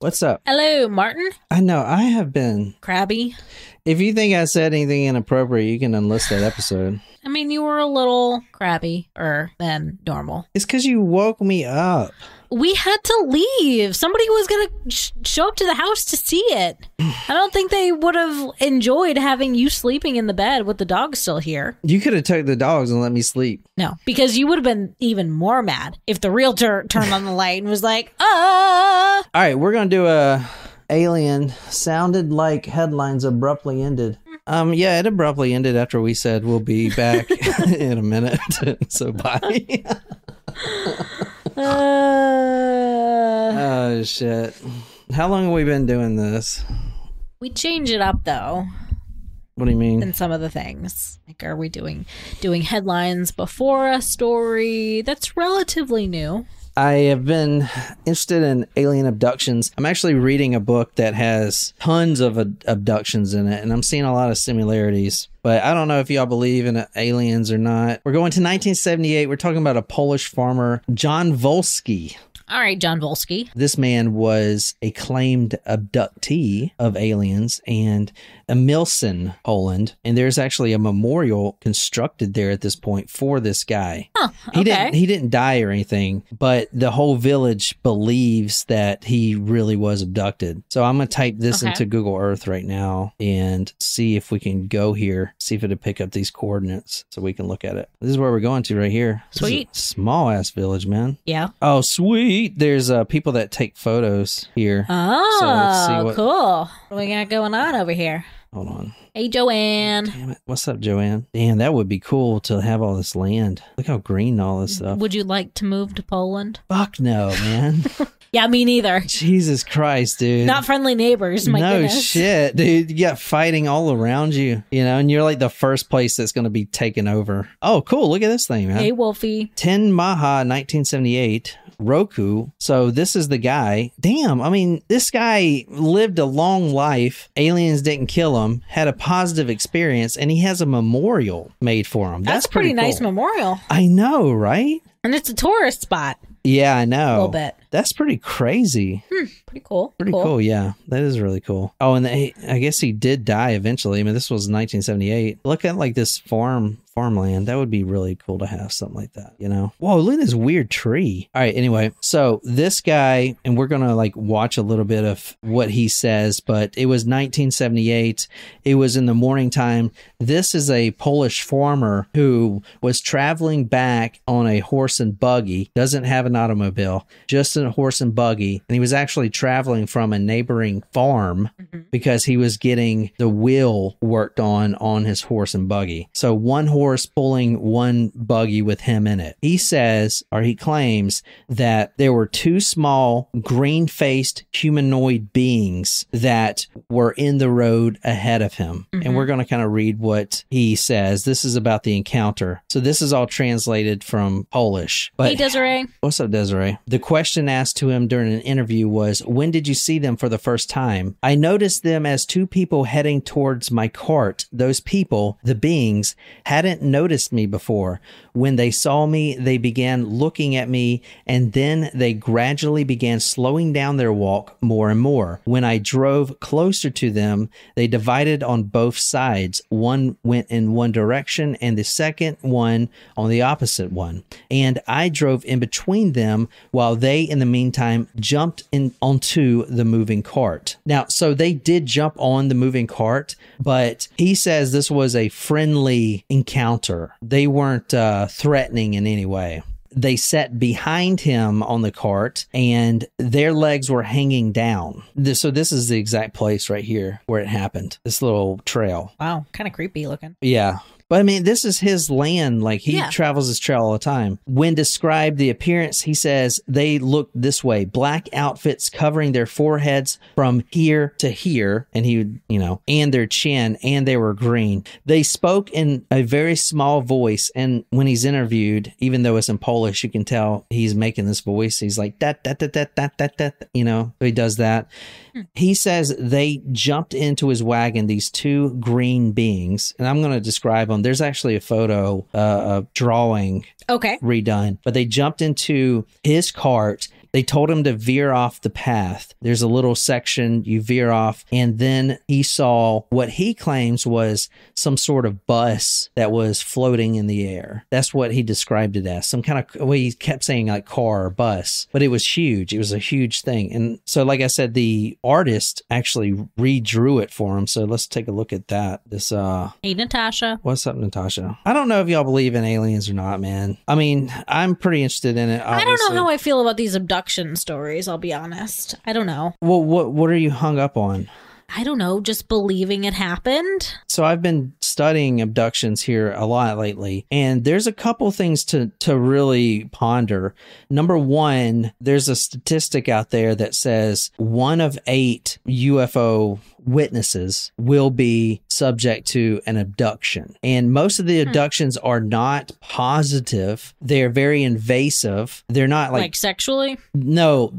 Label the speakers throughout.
Speaker 1: What's up?
Speaker 2: Hello, Martin.
Speaker 1: I know I have been.
Speaker 2: Crabby.
Speaker 1: If you think I said anything inappropriate, you can unlist that episode.
Speaker 2: I mean, you were a little crabby or than normal.
Speaker 1: It's because you woke me up.
Speaker 2: We had to leave. Somebody was going to sh- show up to the house to see it. I don't think they would have enjoyed having you sleeping in the bed with the dog still here.
Speaker 1: You could have took the dogs and let me sleep.
Speaker 2: No, because you would have been even more mad if the realtor turned on the light and was like, "Ah!"
Speaker 1: All right, we're gonna do a alien. Sounded like headlines abruptly ended. Um, yeah, it abruptly ended after we said we'll be back in a minute. so bye.
Speaker 2: Uh,
Speaker 1: oh shit! How long have we been doing this?
Speaker 2: we change it up though
Speaker 1: What do you mean?
Speaker 2: in some of the things. Like, are we doing doing headlines before a story? That's relatively new.
Speaker 1: I have been interested in alien abductions. I'm actually reading a book that has tons of abductions in it, and I'm seeing a lot of similarities. But I don't know if y'all believe in aliens or not. We're going to 1978. We're talking about a Polish farmer, John Wolski.
Speaker 2: All right, John Wolski.
Speaker 1: This man was a claimed abductee of aliens and Emilcin, Poland. And there's actually a memorial constructed there at this point for this guy.
Speaker 2: Huh,
Speaker 1: He didn't he didn't die or anything, but the whole village believes that he really was abducted. So I'm gonna type this
Speaker 2: Okay.
Speaker 1: into Google Earth right now and see if we can go here, see if it'll pick up these coordinates so we can look at it. This is where we're going to right here. This is a
Speaker 2: Sweet.
Speaker 1: small ass village, man.
Speaker 2: yeah.
Speaker 1: Oh sweet. There's uh people that take photos here.
Speaker 2: Oh,
Speaker 1: let's see what-
Speaker 2: cool. What do we got going on over here?
Speaker 1: Hold on.
Speaker 2: Hey, Joanne.
Speaker 1: Damn it. What's up, Joanne? Damn, that would be cool to have all this land. Look how green all this stuff.
Speaker 2: Would you like to move to Poland?
Speaker 1: Fuck no, man.
Speaker 2: Yeah, me neither.
Speaker 1: Jesus Christ, dude.
Speaker 2: Not friendly neighbors. My
Speaker 1: no
Speaker 2: goodness.
Speaker 1: shit, dude. You got fighting all around you, you know, and you're like the first place that's going to be taken over. Oh, cool. Look at this thing, man.
Speaker 2: Hey, Wolfie.
Speaker 1: 10 Maha 1978. Roku. So this is the guy. Damn, I mean, this guy lived a long life. Aliens didn't kill him, had a positive experience, and he has a memorial made for him.
Speaker 2: That's, pretty, nice
Speaker 1: cool.
Speaker 2: memorial,
Speaker 1: I know, right?
Speaker 2: and it's a tourist spot.
Speaker 1: Yeah, I know.
Speaker 2: A little bit.
Speaker 1: That's pretty crazy.
Speaker 2: Hmm, pretty cool.
Speaker 1: Pretty cool. yeah. That is really cool. Oh, and they, I guess he did die eventually. I mean, this was 1978. Look at like this farm farmland. That would be really cool to have something like that, you know? Whoa, look at this weird tree. All right, anyway, so this guy, and we're going to like watch a little bit of what he says, but it was 1978. It was in the morning time. This is a Polish farmer who was traveling back on a horse and buggy, doesn't have an automobile, just a horse and buggy. And he was actually traveling from a neighboring farm mm-hmm. because he was getting the wheel worked on on his horse and buggy. So one horse pulling one buggy with him in it. He says, or he claims, that there were two small green faced humanoid beings that were in the road ahead of him. And we're mm-hmm. going to kind of read what he says. This is about the encounter. So this is all translated from Polish. But
Speaker 2: Hey, Desiree.
Speaker 1: What's up, Desiree? The question asked to him during an interview was, When did you see them for the first time? I noticed them as two people heading towards my cart. Those people, the beings, hadn't noticed me before. When they saw me, they began looking at me, and then they gradually began slowing down their walk more and more. When I drove closer to them, they divided on both sides. One went in one direction, and the second one on the opposite one. And I drove in between them while they, in the meantime, jumped in onto the moving cart. Now, so they did jump on the moving cart, but he says this was a friendly encounter. They weren't uh, threatening in any way they sat behind him on the cart and their legs were hanging down. This, so this is the exact place right here where it happened. This little trail.
Speaker 2: Wow, kind of creepy looking.
Speaker 1: Yeah. But I mean, this is his land. Like he
Speaker 2: Yeah.
Speaker 1: travels this trail all the time. When described the appearance, he says they looked this way black outfits covering their foreheads from here to here. And he would, you know, and their chin, and they were green. They spoke in a very small voice. And when he's interviewed, even though it's in Polish, you can tell he's making this voice. He's like, that, that, that, that, that, that, that, you know, so he does that. Hmm. He says they jumped into his wagon, these two green beings, and I'm going to describe them. There's actually a photo, uh, a drawing
Speaker 2: Okay.
Speaker 1: redone, but they jumped into his cart They told him to veer off the path. There's a little section you veer off, and then he saw what he claims was some sort of bus that was floating in the air. That's what he described it as. Some kind of well, he kept saying like car or bus, but it was huge. It was a huge thing. And so, like I said, the artist actually redrew it for him. So let's take a look at that. This uh
Speaker 2: Hey, Natasha.
Speaker 1: What's up, Natasha? I don't know if y'all believe in aliens or not, man. I mean, I'm pretty interested in it.
Speaker 2: I don't know how I feel about these abduction stories, I'll be honest. I don't know.
Speaker 1: Well, what what are you hung up on?
Speaker 2: I don't know, just believing it happened.
Speaker 1: So I've been studying abductions here a lot lately, and there's a couple things to to really ponder. Number one, there's a statistic out there that says one of eight UFO witnesses will be subject to an abduction. And most of the hmm. abductions are not positive. They're very invasive. They're not
Speaker 2: Like,
Speaker 1: like,
Speaker 2: sexually?
Speaker 1: no,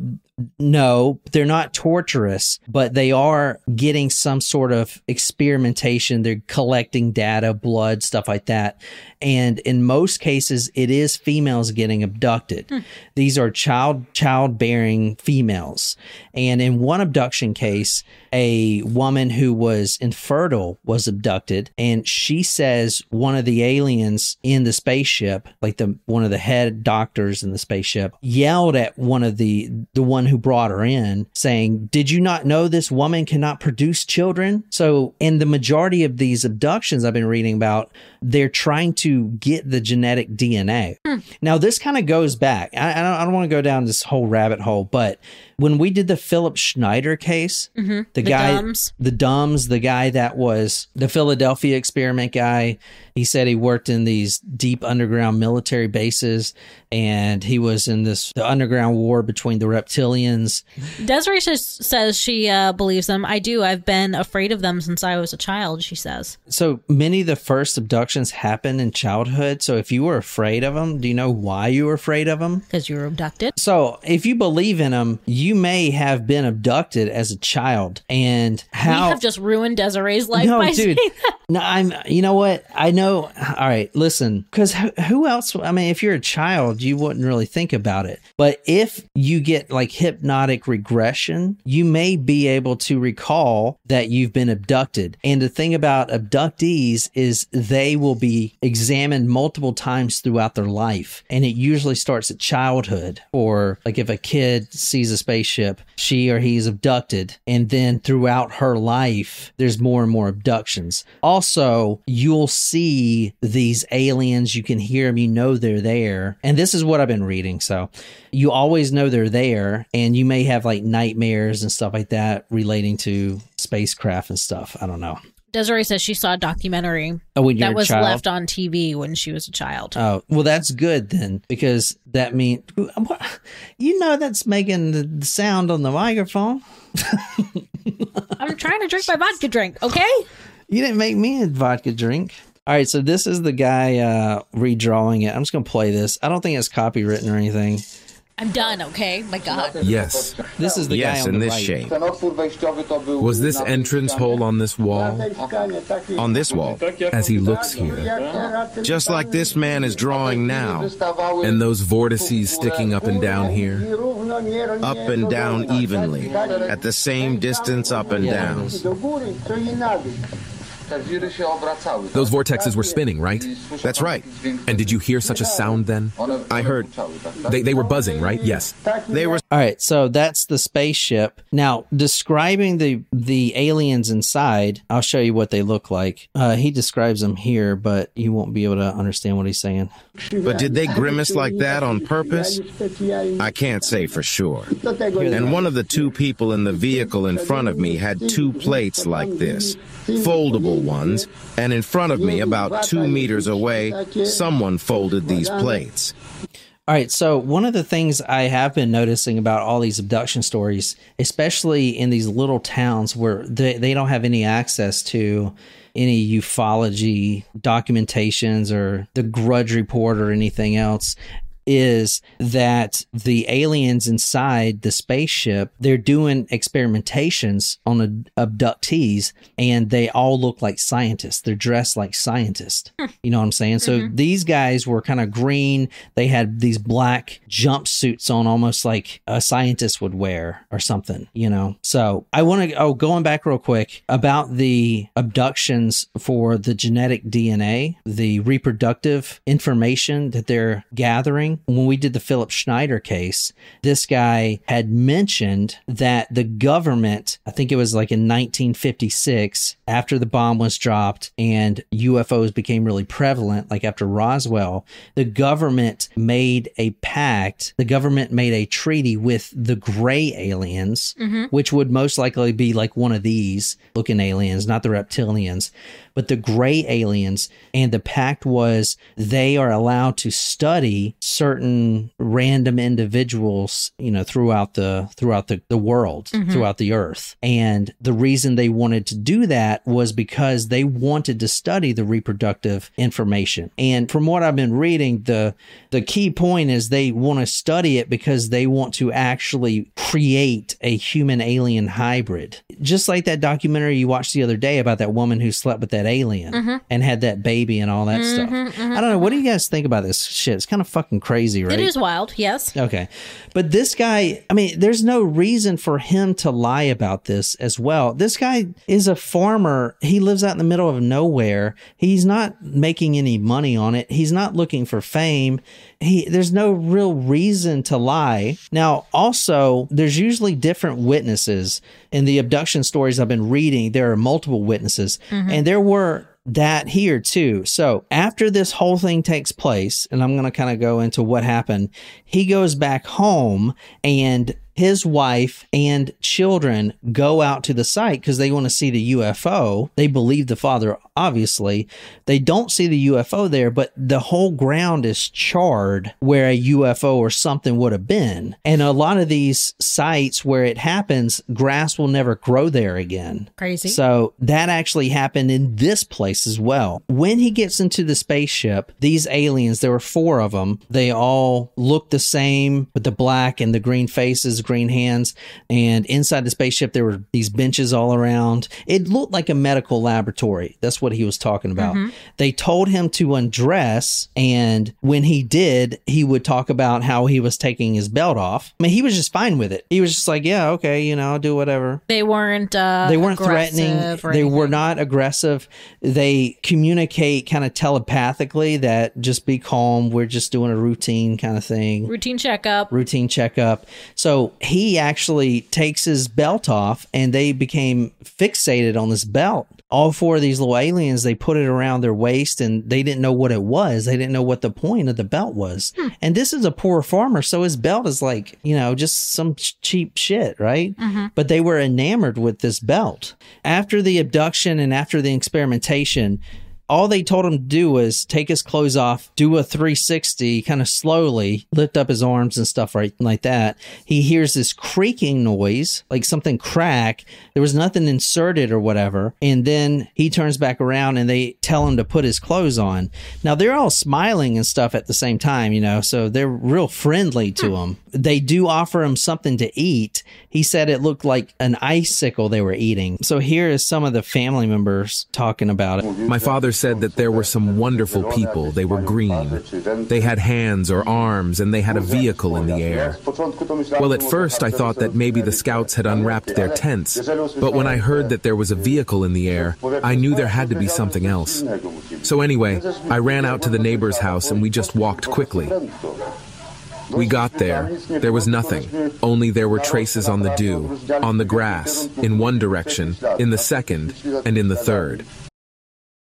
Speaker 1: no, they're not torturous, but they are getting some sort of experimentation. They're collecting data, blood, stuff like that. And in most cases, it is females getting abducted. Hmm. These are child childbearing females. And in one abduction case, a woman who was infertile was abducted and she says one of the aliens in the spaceship like the one of the head doctors in the spaceship yelled at one of the the one who brought her in saying did you not know this woman cannot produce children? So in the majority of these abductions i've been reading about they're trying to get the genetic dna hmm. now this kind of goes back i, I don't, I don't want to go down this whole rabbit hole but when we did the Philip Schneider case, mm-hmm. the, guy,
Speaker 2: Dumbs.
Speaker 1: the Dumbs, the guy that was the Philadelphia experiment guy, he said he worked in these deep underground military bases and he was in this the underground war between the reptilians.
Speaker 2: Desiree says, says she uh, believes them. I do. I've been afraid of them since I was a child, she says.
Speaker 1: So many of the first abductions happened in childhood. So if you were afraid of them, do you know why you were afraid of them?
Speaker 2: Because you were abducted.
Speaker 1: So if you believe in them, you may have been abducted as a child and how
Speaker 2: we have just ruined Desiree's life
Speaker 1: no,
Speaker 2: by
Speaker 1: dude. No, I'm. You know what? I know. All right, listen. Because who else? I mean, if you're a child, you wouldn't really think about it. But if you get like hypnotic regression, you may be able to recall that you've been abducted. And the thing about abductees is they will be examined multiple times throughout their life, and it usually starts at childhood. Or like if a kid sees a spaceship, she or he's abducted, and then throughout her life, there's more and more abductions. Also, you'll see these aliens, you can hear them, you know they're there. And this is what I've been reading. So you always know they're there, and you may have like nightmares and stuff like that relating to spacecraft and stuff. I don't know.
Speaker 2: Desiree says she saw a documentary
Speaker 1: Oh,
Speaker 2: that was
Speaker 1: child?
Speaker 2: left on TV when she was a child.
Speaker 1: Oh, well, that's good then, because that means you know that's making the sound on the microphone.
Speaker 2: I'm trying to drink my vodka drink, okay?
Speaker 1: You didn't make me a vodka drink. All right, so this is the guy uh, redrawing it. I'm just gonna play this. I don't think it's copywritten or anything.
Speaker 2: I'm done, okay? My God.
Speaker 3: Yes.
Speaker 1: This is the guy
Speaker 3: Yes,
Speaker 1: on
Speaker 3: in this
Speaker 1: right.
Speaker 3: shape.
Speaker 4: Ten otwór wejściowy to był
Speaker 3: Was this entrance hole on this wall?
Speaker 4: Na tej ścianie, takiej-
Speaker 3: On this wall, as he looks here.
Speaker 4: jak teraz, czyli
Speaker 3: Just like this man is drawing now. And those vortices sticking up and down here.
Speaker 4: i równo, nie- nie
Speaker 3: Up and down evenly. At the same distance up and down.
Speaker 4: I do góry, to i na dół. Te wiry się obracały. tak?
Speaker 3: Those vortexes were spinning, right? That's right. And did you hear such a sound then? I heard.
Speaker 4: one burczały, tak, tak?
Speaker 3: They, they were buzzing, right? Yes. They were
Speaker 1: All right, so that's the spaceship. Now, describing the the aliens inside, I'll show you what they look like. Uh, he describes them here, but you won't be able to understand what he's saying.
Speaker 3: But did they grimace like that on purpose? I can't say for sure. And one of the two people in the vehicle in front of me had two plates like this, foldable ones, and in front of me, about two meters away, someone folded these plates.
Speaker 1: All right, so one of the things I have been noticing about all these abduction stories, especially in these little towns where they, they don't have any access to any ufology documentations or the grudge report or anything else, is that the aliens inside the spaceship, they're doing experimentations on the abductees and they all look like scientists. They're dressed like scientists. Hmm. You know what I'm saying? So mm-hmm. these guys were kind of green. They had these black jumpsuits on almost like a scientist would wear or something, you know? So I want to, oh, going back real quick about the abductions for the genetic DNA, the reproductive information that they're gathering. When we did the Philip Schneider case, this guy had mentioned that the government, I think it was like in 1956, after the bomb was dropped and UFOs became really prevalent, like after Roswell, the government made a pact, the government made a treaty with the gray aliens, mm-hmm. which would most likely be like one of these looking aliens, not the reptilians, but the gray aliens. And the pact was they are allowed to study certain random individuals, you know, throughout the throughout the, the world, mm-hmm. throughout the earth. And the reason they wanted to do that was because they wanted to study the reproductive information. And from what I've been reading, the the key point is they want to study it because they want to actually create a human alien hybrid. Just like that documentary you watched the other day about that woman who slept with that alien mm-hmm. and had that baby and all that mm-hmm, stuff. I don't know. What do you guys think about this shit? It's kind of fucking crazy, right?
Speaker 2: It is wild, yes.
Speaker 1: Okay. But this guy, I mean, there's no reason for him to lie about this as well. This guy is a farmer. He lives out in the middle of nowhere. He's not making any money on it. He's not looking for fame. He there's no real reason to lie. Now, also, there's usually different witnesses in the abduction stories I've been reading. There are multiple witnesses, mm-hmm. and there were that here too. So after this whole thing takes place, and I'm going to kind of go into what happened, he goes back home and his wife and children go out to the site because they want to see the UFO. They believe the father, obviously. They don't see the UFO there, but the whole ground is charred where a UFO or something would have been. And a lot of these sites where it happens, grass will never grow there again.
Speaker 2: Crazy.
Speaker 1: So that actually happened in this place as well. When he gets into the spaceship, these aliens, there were four of them, they all look the same with the black and the green faces, green hands. And inside the spaceship, there were these benches all around. It looked like a medical laboratory. That's what he was talking about. They told him to undress. And when he did, he would talk about how he was taking his belt off. I mean, he was just fine with it. He was just like, yeah, okay, you know, I'll do whatever
Speaker 2: they weren't uh
Speaker 1: they weren't threatening they were not aggressive they communicate kind of telepathically that just be calm we're just doing a routine kind of thing
Speaker 2: routine checkup.
Speaker 1: routine checkup so he actually takes his belt off and they became fixated on this belt. All four of these little aliens they put it around their waist and they didn't know what it was. They didn't know what the point of the belt was. Hmm. And this is a poor farmer so his belt is like you know just some ch- cheap shit right? Mm-hmm. But they were enamored with this belt. After the abduction and after the experimentation all they told him to do was take his clothes off, do a 360 kind of slowly, lift up his arms and stuff right like that. He hears this creaking noise, like something crack. There was nothing inserted or whatever. And then he turns back around and they tell him to put his clothes on. Now they're all smiling and stuff at the same time, you know, so they're real friendly to hmm. him. They do offer him something to eat. He said it looked like an icicle they were eating. So here is some of the family members talking about it.
Speaker 3: My father said that there were some wonderful people. They were green. They had hands or arms, and they had a vehicle in the air. Well, at first I thought that maybe the scouts had unwrapped their tents, but when I heard that there was a vehicle in the air, I knew there had to be something else. So anyway, I ran out to the neighbor's house and we just walked quickly. We got there. There was nothing. Only there were traces on the dew, on the grass, in one direction, in the second, and in the third.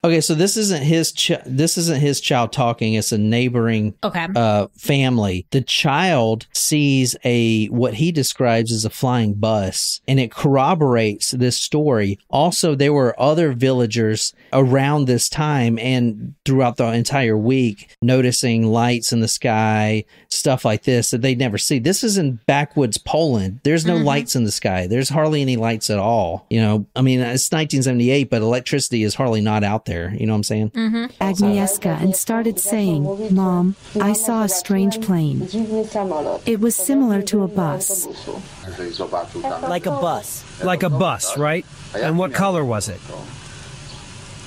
Speaker 1: Okay, so this isn't his ch- this isn't his child talking. It's a neighboring
Speaker 2: Okay.
Speaker 1: uh, family. The child sees a what he describes as a flying bus, and it corroborates this story. Also, there were other villagers around this time and throughout the entire week noticing lights in the sky, stuff like this that they'd never see. This is in backwoods Poland. There's no lights in the sky. There's hardly any lights at all. You know, I mean, it's 1978, but electricity is hardly not out there. There. You know what I'm saying? Mm-hmm.
Speaker 5: Agnieszka and started saying, Mom, I saw a strange plane. It was similar to a bus.
Speaker 6: Like a bus.
Speaker 7: Like a bus, right? And what color was it?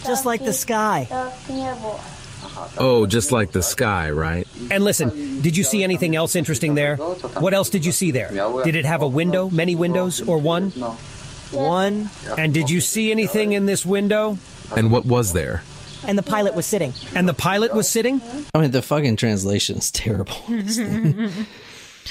Speaker 6: Just like the sky.
Speaker 3: Oh, just like the sky, right?
Speaker 7: And listen, did you see anything else interesting there? What else did you see there? Did it have a window, many windows, or one?
Speaker 6: One,
Speaker 7: And did you see anything in this window?
Speaker 3: And what was there?
Speaker 6: and the pilot was sitting.
Speaker 7: And the pilot was sitting?
Speaker 1: I mean, the fucking translation is terrible.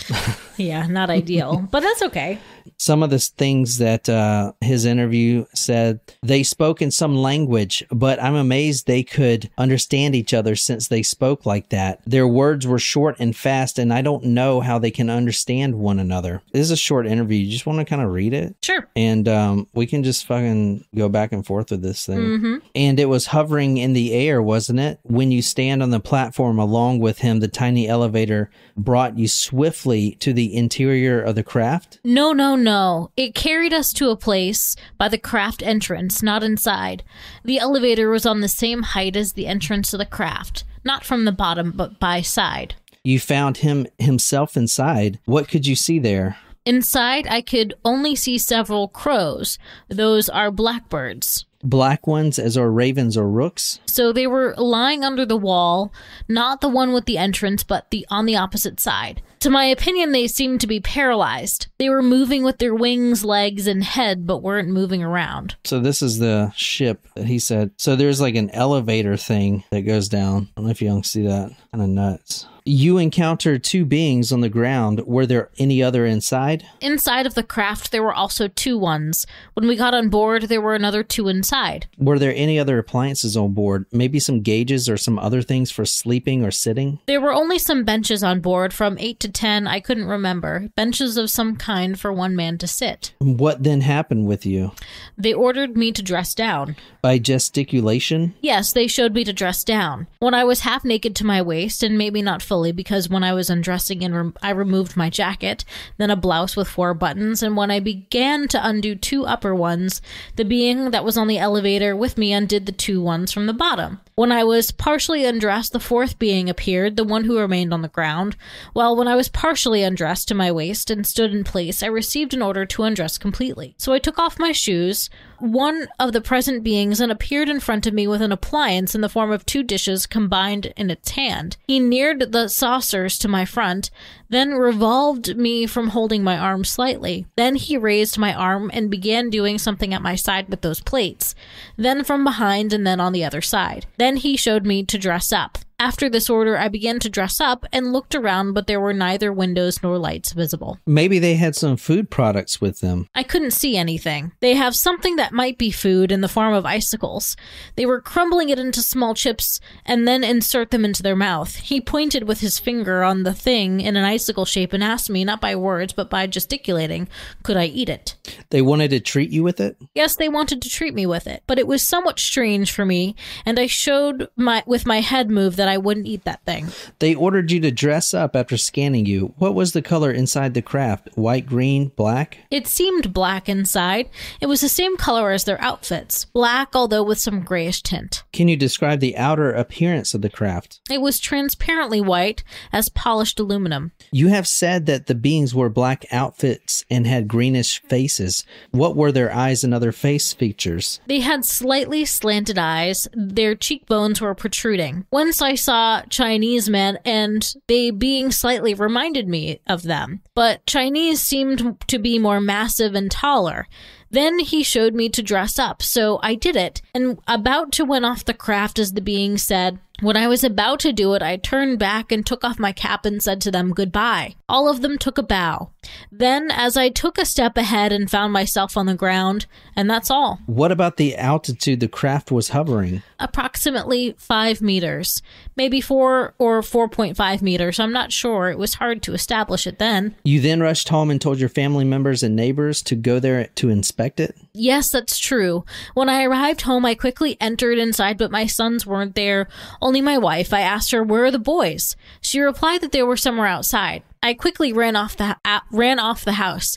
Speaker 2: Yeah, not ideal, but that's okay.
Speaker 1: Some of the things that uh, his interview said they spoke in some language, but I'm amazed they could understand each other since they spoke like that. Their words were short and fast, and I don't know how they can understand one another. This is a short interview. You just want to kind of read it?
Speaker 2: Sure.
Speaker 1: And um, we can just fucking go back and forth with this thing. And it was hovering in the air, wasn't it? When you stand on the platform along with him, the tiny elevator brought you swiftly to the interior of the craft.
Speaker 2: No, no, no. It carried us to a place by the craft entrance, not inside. The elevator was on the same height as the entrance to the craft, not from the bottom, but by side.
Speaker 1: You found him himself inside. What could you see there?
Speaker 2: Inside, I could only see several crows. Those are blackbirds.
Speaker 1: Black ones, as are ravens or rooks.
Speaker 2: So they were lying under the wall, not the one with the entrance, but the on the opposite side. To my opinion, they seemed to be paralyzed. They were moving with their wings, legs, and head, but weren't moving around.
Speaker 1: So this is the ship that he said. So there's like an elevator thing that goes down. I don't know if you can see that. Kind of nuts. You encountered two beings on the ground. Were there any other inside?
Speaker 2: Inside of the craft, there were also two ones. When we got on board, there were another two inside.
Speaker 1: Were there any other appliances on board? Maybe some gauges or some other things for sleeping or sitting?
Speaker 2: There were only some benches on board, from 8 to 10, I couldn't remember. Benches of some kind for one man to sit.
Speaker 1: What then happened with you?
Speaker 2: They ordered me to dress down.
Speaker 1: By gesticulation?
Speaker 2: Yes, they showed me to dress down. When I was half naked to my waist, and maybe not fully because when I was undressing and rem- I removed my jacket, then a blouse with four buttons, and when I began to undo two upper ones, the being that was on the elevator with me undid the two ones from the bottom. When I was partially undressed, the fourth being appeared, the one who remained on the ground, while when I was partially undressed to my waist and stood in place, I received an order to undress completely. So I took off my shoes, one of the present beings, and appeared in front of me with an appliance in the form of two dishes combined in its hand. He neared the saucers to my front, then revolved me from holding my arm slightly. Then he raised my arm and began doing something at my side with those plates, then from behind and then on the other side. Then he showed me to dress up. After this order, I began to dress up and looked around, but there were neither windows nor lights visible.
Speaker 1: Maybe they had some food products with them.
Speaker 2: I couldn't see anything. They have something that might be food in the form of icicles. They were crumbling it into small chips and then insert them into their mouth. He pointed with his finger on the thing in an icicle shape and asked me, not by words, but by gesticulating, could I eat it?
Speaker 1: They wanted to treat you with it?
Speaker 2: Yes, they wanted to treat me with it, but it was somewhat strange for me, and I showed my with my head move that I wouldn't eat that thing.
Speaker 1: They ordered you to dress up after scanning you. What was the color inside the craft? White, green, black?
Speaker 2: It seemed black inside. It was the same color as their outfits, black although with some grayish tint.
Speaker 1: Can you describe the outer appearance of the craft?
Speaker 2: It was transparently white as polished aluminum.
Speaker 1: You have said that the beings wore black outfits and had greenish faces. What were their eyes and other face features?
Speaker 2: They had slightly slanted eyes. Their cheekbones were protruding. Once I saw Chinese men, and they being slightly reminded me of them. But Chinese seemed to be more massive and taller. Then he showed me to dress up, so I did it, and about to went off the craft as the being said, when I was about to do it, I turned back and took off my cap and said to them goodbye. All of them took a bow. Then, as I took a step ahead and found myself on the ground, and that's all.
Speaker 1: What about the altitude the craft was hovering?
Speaker 2: Approximately five meters, maybe four or 4.5 meters. I'm not sure. It was hard to establish it then.
Speaker 1: You then rushed home and told your family members and neighbors to go there to inspect it?
Speaker 2: Yes, that's true. When I arrived home, I quickly entered inside, but my sons weren't there, only my wife. I asked her, Where are the boys? She replied that they were somewhere outside. I quickly ran off the uh, ran off the house.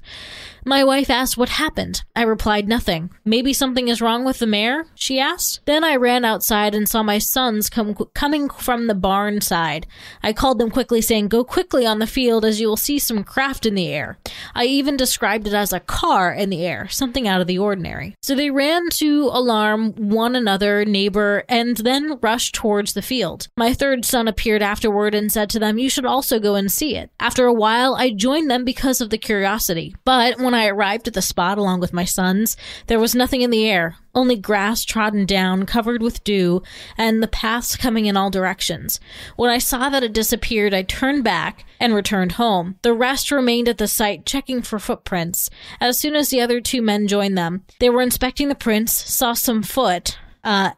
Speaker 2: My wife asked what happened. I replied nothing. Maybe something is wrong with the mare? she asked. Then I ran outside and saw my sons come coming from the barn side. I called them quickly saying, "Go quickly on the field as you will see some craft in the air." I even described it as a car in the air, something out of the ordinary. So they ran to alarm one another, neighbor, and then rushed towards the field. My third son appeared afterward and said to them, "You should also go and see it." After a while, I joined them because of the curiosity. But when I arrived at the spot along with my sons, there was nothing in the air, only grass trodden down, covered with dew, and the paths coming in all directions. When I saw that it disappeared, I turned back and returned home. The rest remained at the site checking for footprints. As soon as the other two men joined them, they were inspecting the prints, saw some foot, uh,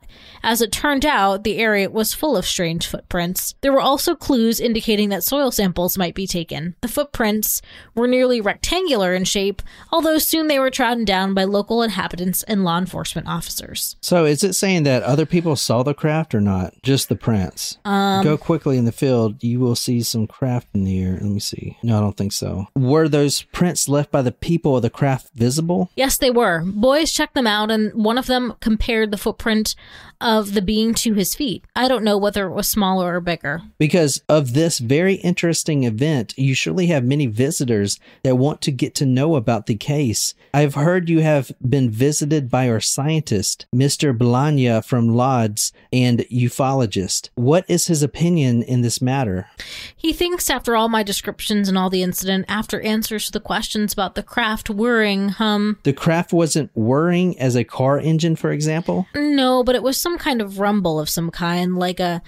Speaker 2: as it turned out, the area was full of strange footprints. There were also clues indicating that soil samples might be taken. The footprints were nearly rectangular in shape, although soon they were trodden down by local inhabitants and law enforcement officers.
Speaker 1: So is it saying that other people saw the craft or not? Just the prints? Um, Go quickly in the field. You will see some craft in the air. Let me see. No, I don't think so. Were those prints left by the people of the craft visible?
Speaker 2: Yes, they were. Boys checked them out, and one of them compared the footprint of the being to his feet. I don't know whether it was smaller or bigger.
Speaker 1: Because of this very interesting event, you surely have many visitors that want to get to know about the case. I've heard you have been visited by our scientist, Mr. Blania from Lodz, and ufologist. What is his opinion in this matter?
Speaker 2: He thinks, after all my descriptions and all the incident, after answers to the questions about the craft whirring, hum.
Speaker 1: The craft wasn't whirring as a car engine, for example?
Speaker 2: No, but it was some kind of rumble of some kind, like a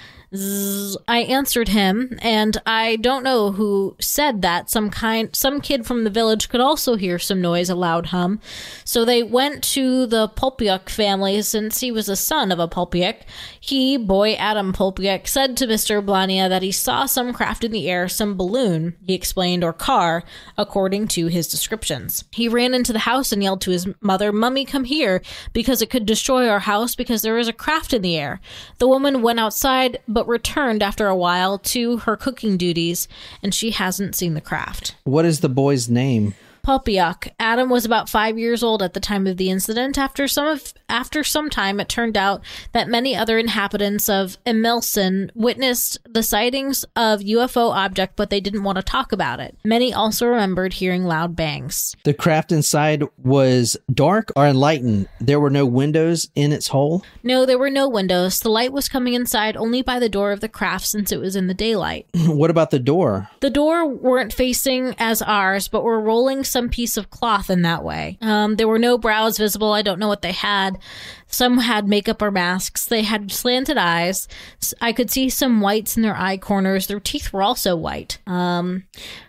Speaker 2: I answered him, and I don't know who said that. Some kind, some kid from the village could also hear some noise, a loud hum. So they went to the Polpiuk family, since he was a son of a Polpiuk. He, boy Adam Polpiuk, said to Mister Blania that he saw some craft in the air, some balloon, he explained, or car, according to his descriptions. He ran into the house and yelled to his mother, "Mummy, come here!" because it could destroy our house because there is a craft in the air. The woman went outside, but returned after a while to her cooking duties, and she hasn't seen the craft.
Speaker 1: What is the boy's name?
Speaker 2: Popiak. Adam was about five years old at the time of the incident. After some of, after some time, it turned out that many other inhabitants of Emilcin witnessed the sightings of UFO object, but they didn't want to talk about it. Many also remembered hearing loud bangs.
Speaker 1: The craft inside was dark or enlightened. There were no windows in its hull.
Speaker 2: No, there were no windows. The light was coming inside only by the door of the craft since it was in the daylight.
Speaker 1: what about the door?
Speaker 2: The door weren't facing as ours, but were rolling some piece of cloth in that way. Um, there were no brows visible. I don't know what they had. Some had makeup or masks. They had slanted eyes. I could see some whites in their eye corners. Their teeth were also white. Um,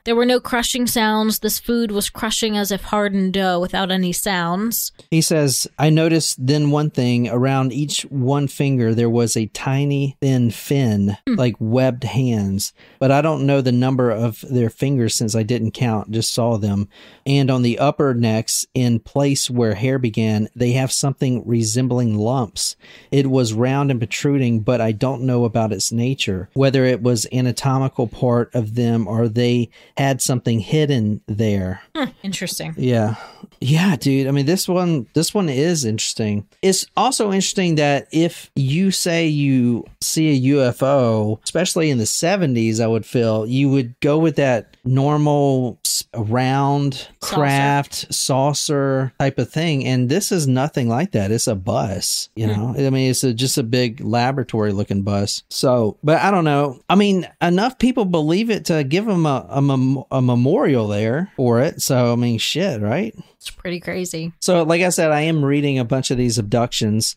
Speaker 2: there were no crushing sounds. This food was crushing as if hardened dough without any sounds.
Speaker 1: He says, I noticed then one thing around each one finger there was a tiny thin fin, hmm. like webbed hands, but I don't know the number of their fingers since I didn't count, just saw them. And on the upper necks, in place where hair began, they have something resembling lumps. It was round and protruding, but I don't know about its nature, whether it was anatomical part of them or they had something hidden there.
Speaker 2: Hmm, interesting.
Speaker 1: Yeah. Yeah, dude. I mean, this one, this one is interesting. It's also interesting that if you say you see a UFO, especially in the 70s, I would feel you would go with that normal round craft saucer. saucer type of thing and this is nothing like that it's a bus you know? Mm. i mean it's a, just a big laboratory looking bus. So but i don't know. I mean enough people believe it to give them a, a, mem- a memorial there for it. So i mean shit right?
Speaker 2: It's pretty crazy.
Speaker 1: So like i said i am reading a bunch of these abductions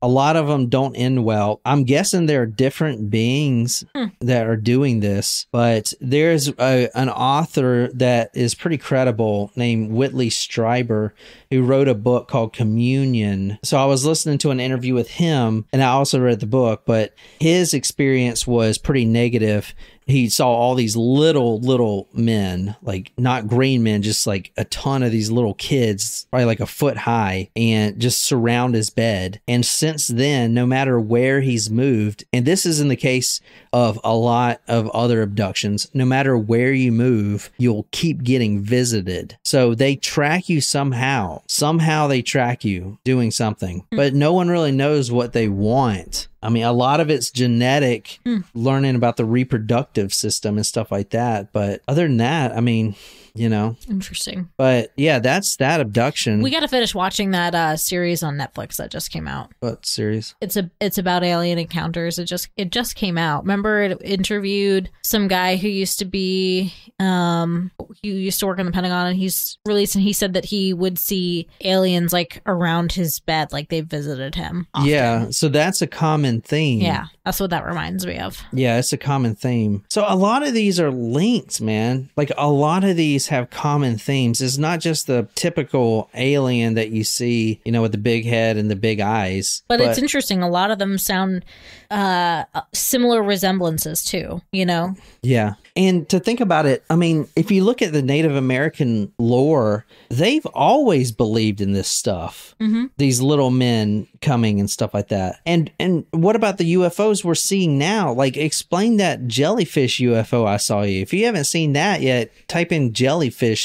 Speaker 1: a lot of them don't end well. I'm guessing there are different beings hmm. that are doing this, but there's a, an author that is pretty credible named Whitley Strieber who wrote a book called Communion. So I was listening to an interview with him and I also read the book, but his experience was pretty negative he saw all these little little men, like not green men, just like a ton of these little kids, probably like a foot high, and just surround his bed. And since then, no matter where he's moved, and this is in the case of a lot of other abductions, no matter where you move, you'll keep getting visited. So they track you somehow. Somehow they track you doing something, hmm. but no one really knows what they want. I mean, a lot of it's genetic, hmm. learning about the reproductive system and stuff like that. But other than that, I mean, you know,
Speaker 2: Interesting.
Speaker 1: but yeah, that's that abduction.
Speaker 2: We got to finish watching that uh, series on Netflix that just came out.
Speaker 1: what series?
Speaker 2: It's a it's about alien encounters. It just it just came out. Remember, it interviewed some guy who used to be um who used to work in the Pentagon, and he's released, and he said that he would see aliens like around his bed, like they visited him. often.
Speaker 1: Yeah, so that's a common theme.
Speaker 2: yeah, that's what that reminds me of.
Speaker 1: Yeah, it's a common theme. So a lot of these are linked, man. Like a lot of these have common themes. It's not just the typical alien that you see, you know, with the big head and the big eyes.
Speaker 2: But, it's interesting. A lot of them sound uh, similar resemblances too. You know,
Speaker 1: Yeah. And to think about it, I mean, if you look at the Native American lore, they've always believed in this stuff. These little men coming and stuff like that. And and what about the UFOs we're seeing now? Like explain that jellyfish UFO I saw you. If you haven't seen that yet, type in jellyfish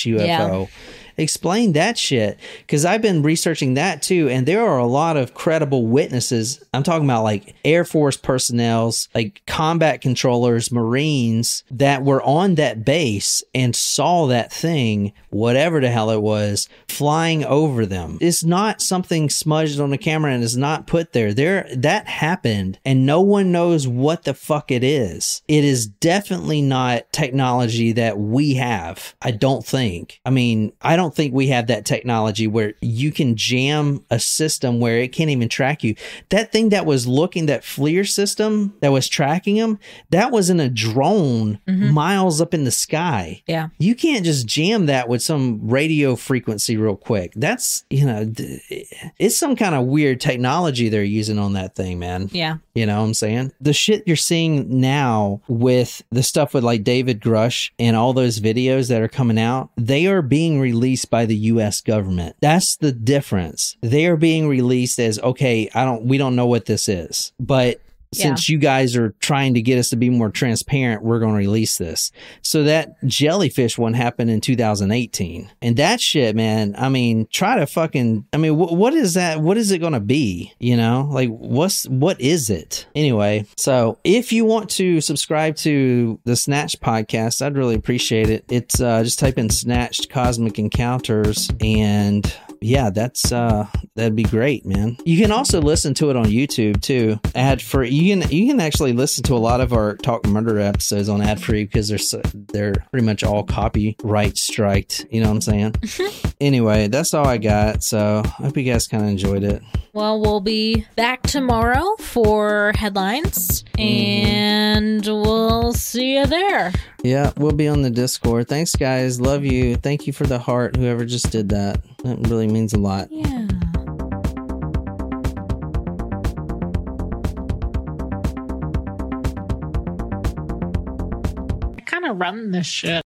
Speaker 1: UFO. Explain that shit because I've been researching that too, and there are a lot of credible witnesses. I'm talking about like Air Force personnel's, like combat controllers, Marines that were on that base and saw that thing, whatever the hell it was, flying over them. It's not something smudged on the camera and is not put there. There, that happened, and no one knows what the fuck it is. It is definitely not technology that we have. I don't think. I mean, I don't think we have that technology where you can jam a system where it can't even track you. That thing that was looking, that FLIR system that was tracking them, that was in a drone mm-hmm. miles up in the sky.
Speaker 2: yeah.
Speaker 1: You can't just jam that with some radio frequency real quick. That's, you know, it's some kind of weird technology they're using on that thing, man.
Speaker 2: Yeah.
Speaker 1: You know what I'm saying? The shit you're seeing now with the stuff with like David Grusch and all those videos that are coming out, they are being released by the US government. That's the difference. They are being released as okay, I don't we don't know what this is. But since you guys are trying to get us to be more transparent, we're going to release this. So that jellyfish one happened in 2018. And that shit, man, I mean, try to fucking, I mean, wh- what is that? What is it going to be? You know, like what's, what is it? Anyway, so if you want to subscribe to the Snatch podcast, I'd really appreciate it. It's, uh, just type in Snatched Cosmic Encounters and yeah, that's uh that'd be great, man. You can also listen to it on YouTube too. Ad free. You can you can actually listen to a lot of our Talk Murder episodes on ad free because they're so, they're pretty much all copyright striked. You know what I'm saying? anyway, that's all I got. So I hope you guys kind of enjoyed it.
Speaker 2: Well, we'll be back tomorrow for headlines, and we'll see you there.
Speaker 1: Yeah, we'll be on the Discord. Thanks, guys. Love you. Thank you for the heart. Whoever just did that. That really means a lot.
Speaker 2: Yeah.
Speaker 8: I kind of run this shit.